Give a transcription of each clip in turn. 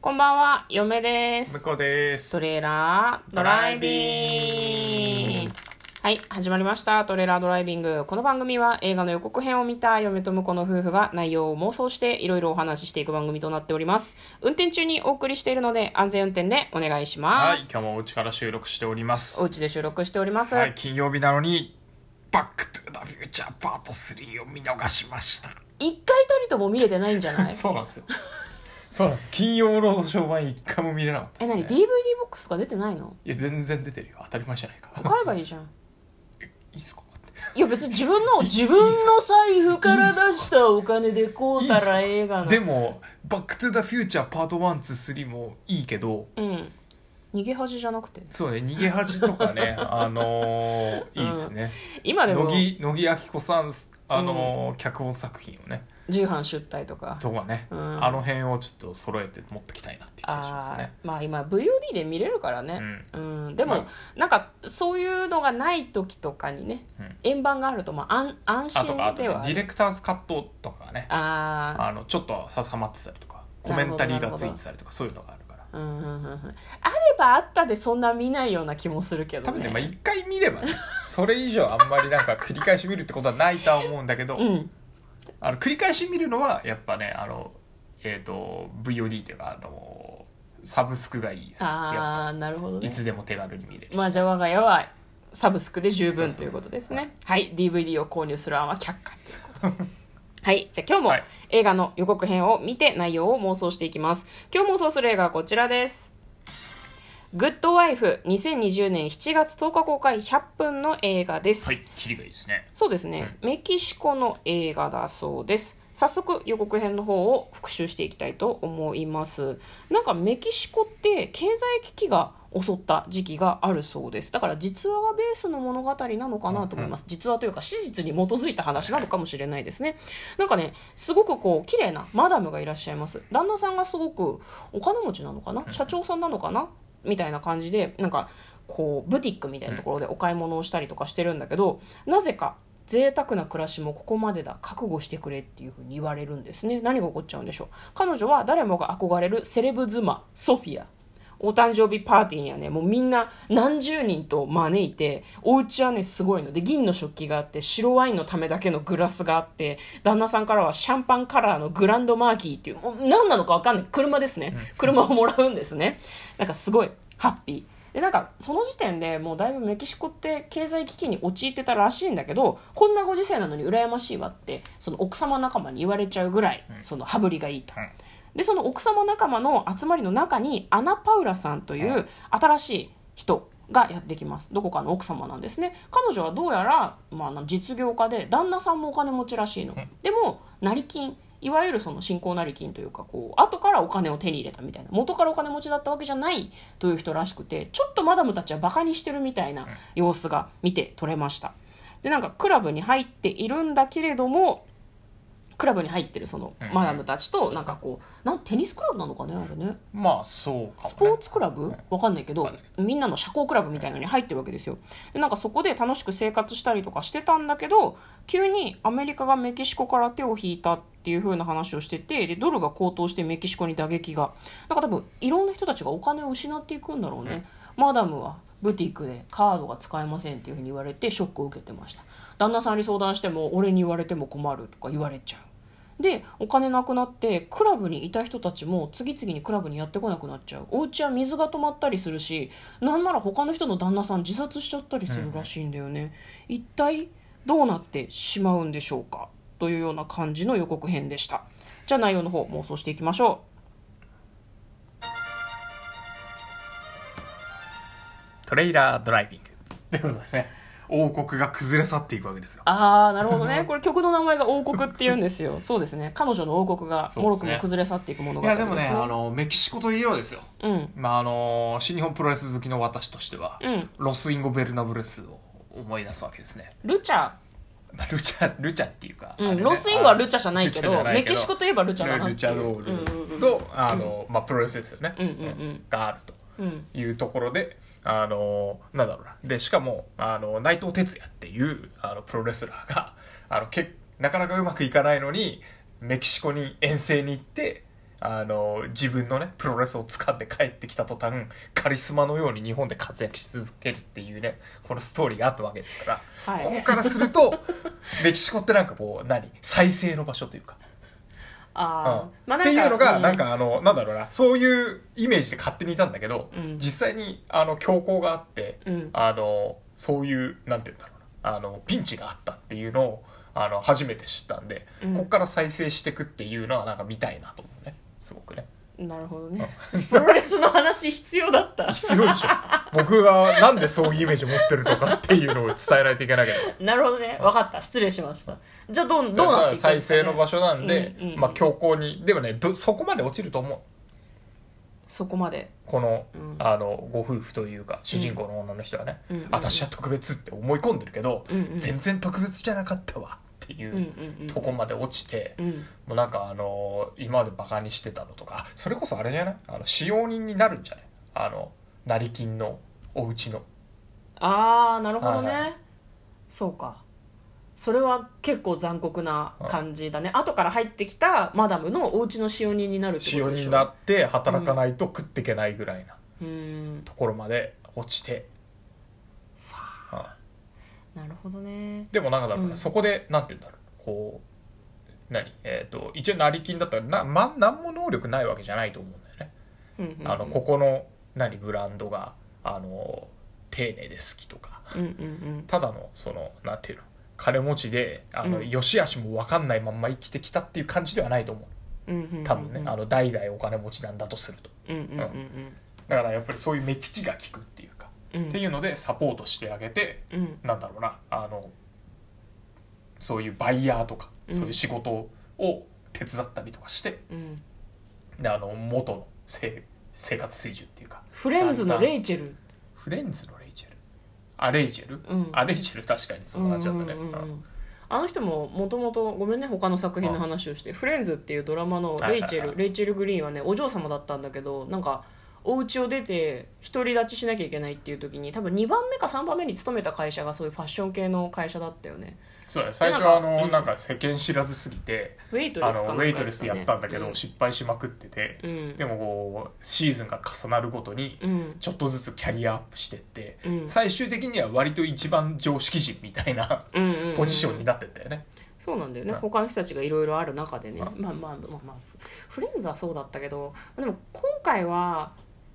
こんばんは、嫁です。向こうですトレーラードライビング。はい、始まりました。トレーラードライビング。この番組は映画の予告編を見た嫁と婿の夫婦が内容を妄想していろいろお話ししていく番組となっております。運転中にお送りしているので安全運転でお願いしはいます。今日もお家から収録しておりますお家で収録しております。はい金曜日なのにバックトゥザフューチャーパート3を見逃しました一回たりとも見れてないんじゃない？そうなんですよそうなんです。金曜ロードショー版一回も見れなかったえ、です、ね、何 ?DVD ボックスが出てないの？いや全然出てるよ。当たり前じゃないか。買えばいいじゃん。いいっすか？って。いや別に自分の、自分の財布から出したお金でこうたら映画の。でもバックトゥザフューチャーパート123もいいけど。うん。逃げ恥じゃなくて。そうね逃げ恥とかね あのー、いいですね、今でも。乃木乃木明子さんあのー脚本作品をね重版出退とか。とかね、うんあの辺をちょっと揃えて持ってきたいなっていう気がしますあねーまあ今 VOD で見れるからね。うん。でも、まなんかそういうのがない時とかにね、うん円盤があるとまあ安安あとかあと、ね心では、ある。ディレクターズカットとかがねあーあのちょっとささまってたりとかコメンタリーがついてたりとかそういうのがあるからうんうんうんうんあればあったでそんな見ないような気もするけどね。多分ね、まあ、一回見ればねそれ以上あんまりなんか繰り返し見るってことはないとは思うんだけど、うん。あの繰り返し見るのはやっぱねあのえっ、と VOD っていうかあのサブスクがいいですああ、なるほどねぱい。つでも手軽に見れるし、まあじゃあ我が家はサブスクで十分ということですね。はい。DVD を購入する案は却下ということ。はい。じゃあ今日もはい映画の予告編を見て内容を妄想していきます。今日妄想する映画はこちらです。グッドワイフ2020年7月10日公開100分の映画です。はいキリがいいですね。そうですね、メキシコの映画だそうです。早速予告編の方を復習していきたいと思います。なんかメキシコって経済危機が襲った時期があるそうです。だから実話がベースの物語なのかなと思います、実話というか史実に基づいた話なのかもしれないですね。なんかねすごくこう綺麗なマダムがいらっしゃいます。旦那さんがすごくお金持ちなのかな？社長さんなのかな？みたいな感じでなんかこうブティックみたいなところでお買い物をしたりとかしてるんだけどなぜか贅沢な暮らしもここまでだ覚悟してくれっていうふうに言われるんですね。何が起こっちゃうんでしょう。彼女は誰もが憧れるセレブ妻ソフィア。お誕生日パーティーにはねもうみんな何十人と招いてお家はねすごいの。で銀の食器があって白ワインのためだけのグラスがあって旦那さんからはシャンパンカラーのグランドマーキーっていう何なのか分かんない。車ですね。車をもらうんですね。なんかすごいハッピー。でなんかその時点でもうだいぶメキシコって経済危機に陥ってたらしいんだけどこんなご時世なのに羨ましいわってその奥様仲間に言われちゃうぐらいその羽振りがいいと。うんでその奥様仲間の集まりの中にアナ・パウラさんという新しい人がやってきます。どこかの奥様なんですね。彼女はどうやら、まあ、実業家で旦那さんもお金持ちらしいの、でも成金。いわゆるその新興成金というかこう後からお金を手に入れたみたいな。元からお金持ちだったわけじゃないという人らしくてちょっとマダムたちはバカにしてるみたいな様子が見て取れました。でなんかクラブに入っているんだけれどもクラブに入ってるそのマダムたちとなんかこうなんテニスクラブなのかねあれね。まあそうかも、ね、スポーツクラブ？わかんないけどみんなの社交クラブみたいなのに入ってるわけですよ。でなんかそこで楽しく生活したりとかしてたんだけど急にアメリカがメキシコから手を引いたっていう風な話をしててでドルが高騰してメキシコに打撃が。なんか多分いろんな人たちがお金を失っていくんだろうね、マダムはブティックでカードが使えませんっていう風に言われてショックを受けてました。旦那さんに相談しても俺に言われても困るとか言われちゃうでお金なくなってクラブにいた人たちも次々にクラブにやってこなくなっちゃう。お家は水が止まったりするしなんなら他の人の旦那さん自殺しちゃったりするらしいんだよね、一体どうなってしまうんでしょうか？というような感じの予告編でした。じゃあ内容の方妄想していきましょトレイラードライビング。ということでね王国が崩れ去っていくわけですよ。うああなるほどね。これ曲の名前が王国って言うんですよ。そうですね。彼女の王国がもろくも崩れ去っていく物語いやでもねすあのメキシコといえばですよ。うん。まああの新日本プロレス好きの私としては、うん。ロス・インゴベルナブレスを思い出すわけですね、ルチャ。まあ、ルチャルチャっていうか、うん、ね。ロスインゴはルチャじゃないけどメキシコといえばルチャだなっていうルチャドーうんうんうんルと、あの、まあ、プロレスですよね、うんうんうん。があるとうん。いうところであのなんだろう。なでしかもあの内藤哲也っていうあのプロレスラーがあのけなかなかうまくいかないのにメキシコに遠征に行ってあの自分のねプロレスを掴んで帰ってきた途端カリスマのように日本で活躍し続けるっていうねこのストーリーがあったわけですから、はい。ここからするとメキシコってなんかこう何？再生の場所というかああ、うん。まあっていうのが、うん。なんかあの、なんだろうな、そういうイメージで勝手にいたんだけど、うん。実際に、あの、強行があって、うん。あの、そういう、なんて言うんだろうな、あの、ピンチがあったっていうのを、あの、初めて知ったんで、うん。ここから再生していくっていうのは、なんか見たいなと思うね。すごくね。なるほどね。プロレスの話必要だった。必要でしょ。僕がなんでそういうイメージ持ってるのかっていうのを伝えないといけないけど。なるほどね。分かった。失礼しました。じゃあどうどうなっていくんですか、ね、再生の場所なんで、うんうん。まあ強行に、でもねど、そこまで落ちると思う。そこまで。この,、うん。あのご夫婦というか主人公の女の人はね、うん。私は特別って思い込んでるけど、うんうん。全然特別じゃなかったわっていうんうんうんうとこまで落ちて、うん。もうなんかあの今までバカにしてたのとかそれこそあれじゃない？あの使用人になるんじゃない？あの成金のお家の。ああなるほどね、はいはい。そうか。それは結構残酷な感じだね、後から入ってきたマダムのお家の使用人になるって使用ことでしょ？人になって働かないと食っていけないぐらいなところまで落ちて、はなるほどね。いでもなんかだから、うん。そこでなんて言うんだろうこう何？えっ、と一応成金だったらな、ま、何も能力ないわけじゃないと思うんだよね。うんうんうん。あのここの何？ブランドがあの丁寧で好きとか。うんうんただのそのなんていうの？金持ちであの、うん。良し悪しも分かんないまんま生きてきたっていう感じではないと思う。うんうんうんうん。多分ね、あの代々お金持ちなんだとすると。うんうん。うん。だからやっぱりそういう目利きが効くっていうっていうのでサポートしてあげてうん。なんだろうなあのそういうバイヤーとか、うん。そういう仕事を手伝ったりとかしてうん。であの元の生生活水準っていうかフレンズのレイチェル？フレンズのレイチェル？あレイチェル、うん。あレイチェル確かにそんな感じだったね、あの人ももともとごめんね他の作品の話をして「フレンズ」っていうドラマのレイチェル、レイチェル・グリーンはねお嬢様だったんだけどなんかお家を出て独り立ちしなきゃいけないっていう時に多分2番目か3番目に勤めた会社がそういうファッション系の会社だったよね。そうだね最初はあの、うん。なんか世間知らずすぎてウェイトあレスかウェイトレスでやったんだけど、うん。失敗しまくってて、うん。でもこうシーズンが重なるごとにうん。ちょっとずつキャリアアップしてって、うん。最終的には割と一番常識人みたいなポジションになってったよね、そうなんだよね、うん。他の人たちがいろいろある中でね、うまあまあまあまあフレンズはそうだったけどでも今回は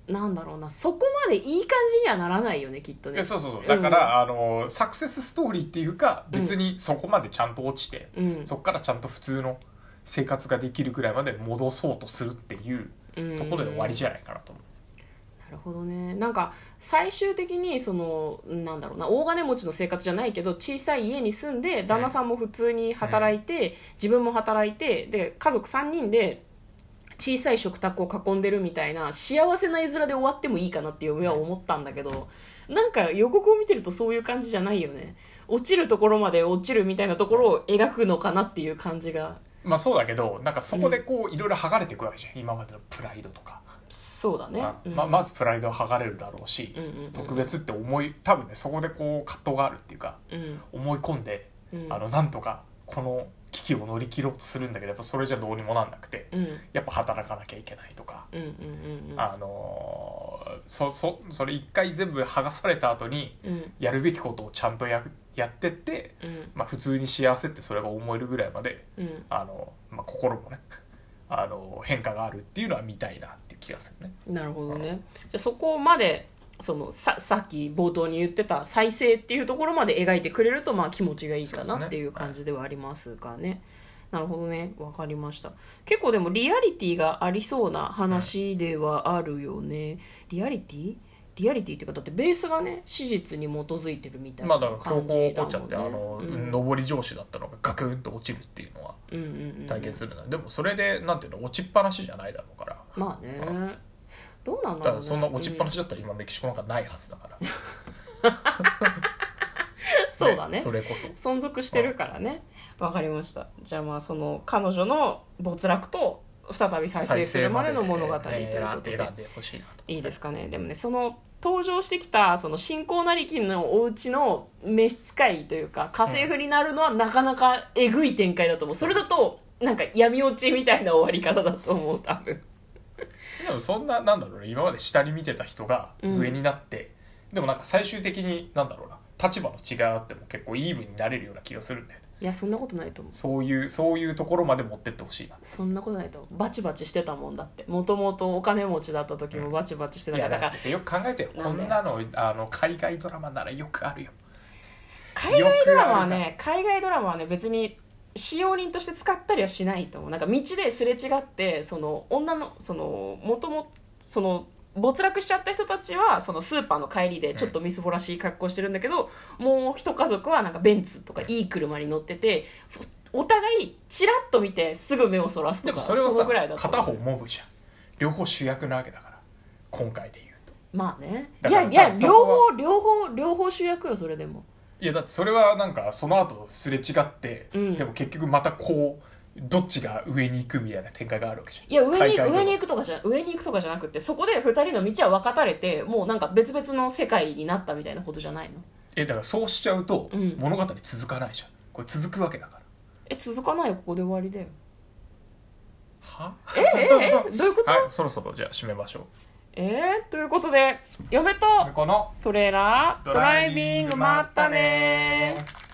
なんだろうなそこまでいい感じにはならないよねきっとね。えそうそうそう。だから、あのサクセスストーリーっていうか別にそこまでちゃんと落ちて、うん。そこからちゃんと普通の生活ができるぐらいまで戻そうとするっていううん。ところで終わりじゃないかなと思う、なるほどね。なんか最終的にそのなんだろうな大金持ちの生活じゃないけど小さい家に住んで旦那さんも普通に働いて、自分も働いてで家族3人で小さい食卓を囲んでるみたいな幸せな絵面で終わってもいいかなっていう上は思ったんだけどなんか予告を見てるとそういう感じじゃないよね。落ちるところまで落ちるみたいなところを描くのかなっていう感じが。まあそうだけどなんかそこでこういろいろ剥がれていくわけじゃん今までのプライドとか、そうだね。まあうん。ままずプライドは剥がれるだろうし、うんうんうん。特別って思い多分ねそこでこう葛藤があるっていうかうん。思い込んで、うん。あのなんとかこの危機を乗り切ろうとするんだけどやっぱそれじゃどうにもなんなくて、うん。やっぱ働かなきゃいけないとか、うんうんうんうん。あのーそそそれ一回全部剥がされた後にうん。やるべきことをちゃんとややってって、うん。まあ、普通に幸せってそれが思えるぐらいまでうん。あの、まあ、心もねあの変化があるっていうのは見たいなっていう気がするね。なるほどね。じゃあそこまでそのささっき冒頭に言ってた再生っていうところまで描いてくれるとまあ気持ちがいいかなっていう感じではありますがね。なるほどね。わかりました。結構でもリアリティがありそうな話ではあるよね、リアリティ？リアリティっていうかだってベースがね史実に基づいてるみたいなまあだから強感行起こっちゃじだもんねってあの、うん。上り調子だったのがガクンと落ちるっていうのはうんうんうん体験するの。は、でもそれでなんていうの落ちっぱなしじゃないだろうから。まあねどうなんだだろう、ね、からそんな落ちっぱなしだったら今メキシコなんかないはずだから、そうだね。それこそ。存続してるからね。わかりました。じゃあまあその彼女の没落と再び再生するまでの物語ということで。選んでほしいなと。いいですかね。でもねその登場してきたその新興成金のお家の召使いというか家政婦になるのはなかなかえぐい展開だと思う。それだとなんか闇落ちみたいな終わり方だと思う多分でもそんななんだろうね今まで下に見てた人が上になって、でもなんか最終的になんだろうな立場の違いがあっても結構イーブンになれるような気がするんだよね。いやそんなことないと思う。そういうそういうところまで持ってってほしいな。そんなことないと思う。バチバチしてたもんだって。もともとお金持ちだった時もバチバチしてたいから、だからやだってよく考えてよ。こんなのあの海外ドラマならよくあるよ。海外ドラマはね海外ドラマはね別に使用人として使ったりはしないと思うなんか道ですれ違ってその女のそのもともその没落しちゃった人たちはそのスーパーの帰りでちょっとみすぼらしい格好してるんだけど、もう一家族はなんかベンツとかいい車に乗っててお互いチラッと見てすぐ目をそらすとかそれはさのぐらいだ片方モブじゃん両方主役なわけだから今回で言うとまあねいやいや両方両方両方主役よそれでもいやだってそれはなんかその後すれ違って、うん。でも結局またこうどっちが上に行くみたいな展開があるわけじゃん。いや上に上に行くとかじゃ上に行くとかじゃなくてそこで2人の道は分かたれてもうなんか別々の世界になったみたいなことじゃないの？えだからそうしちゃうとうん。物語続かないじゃん。これ続くわけだから。え続かないよここで終わりだよ。は？えええどういうこと、はいそろそろじゃあ締めましょうえー、ということで嫁とこのトレーラードライビングまったねー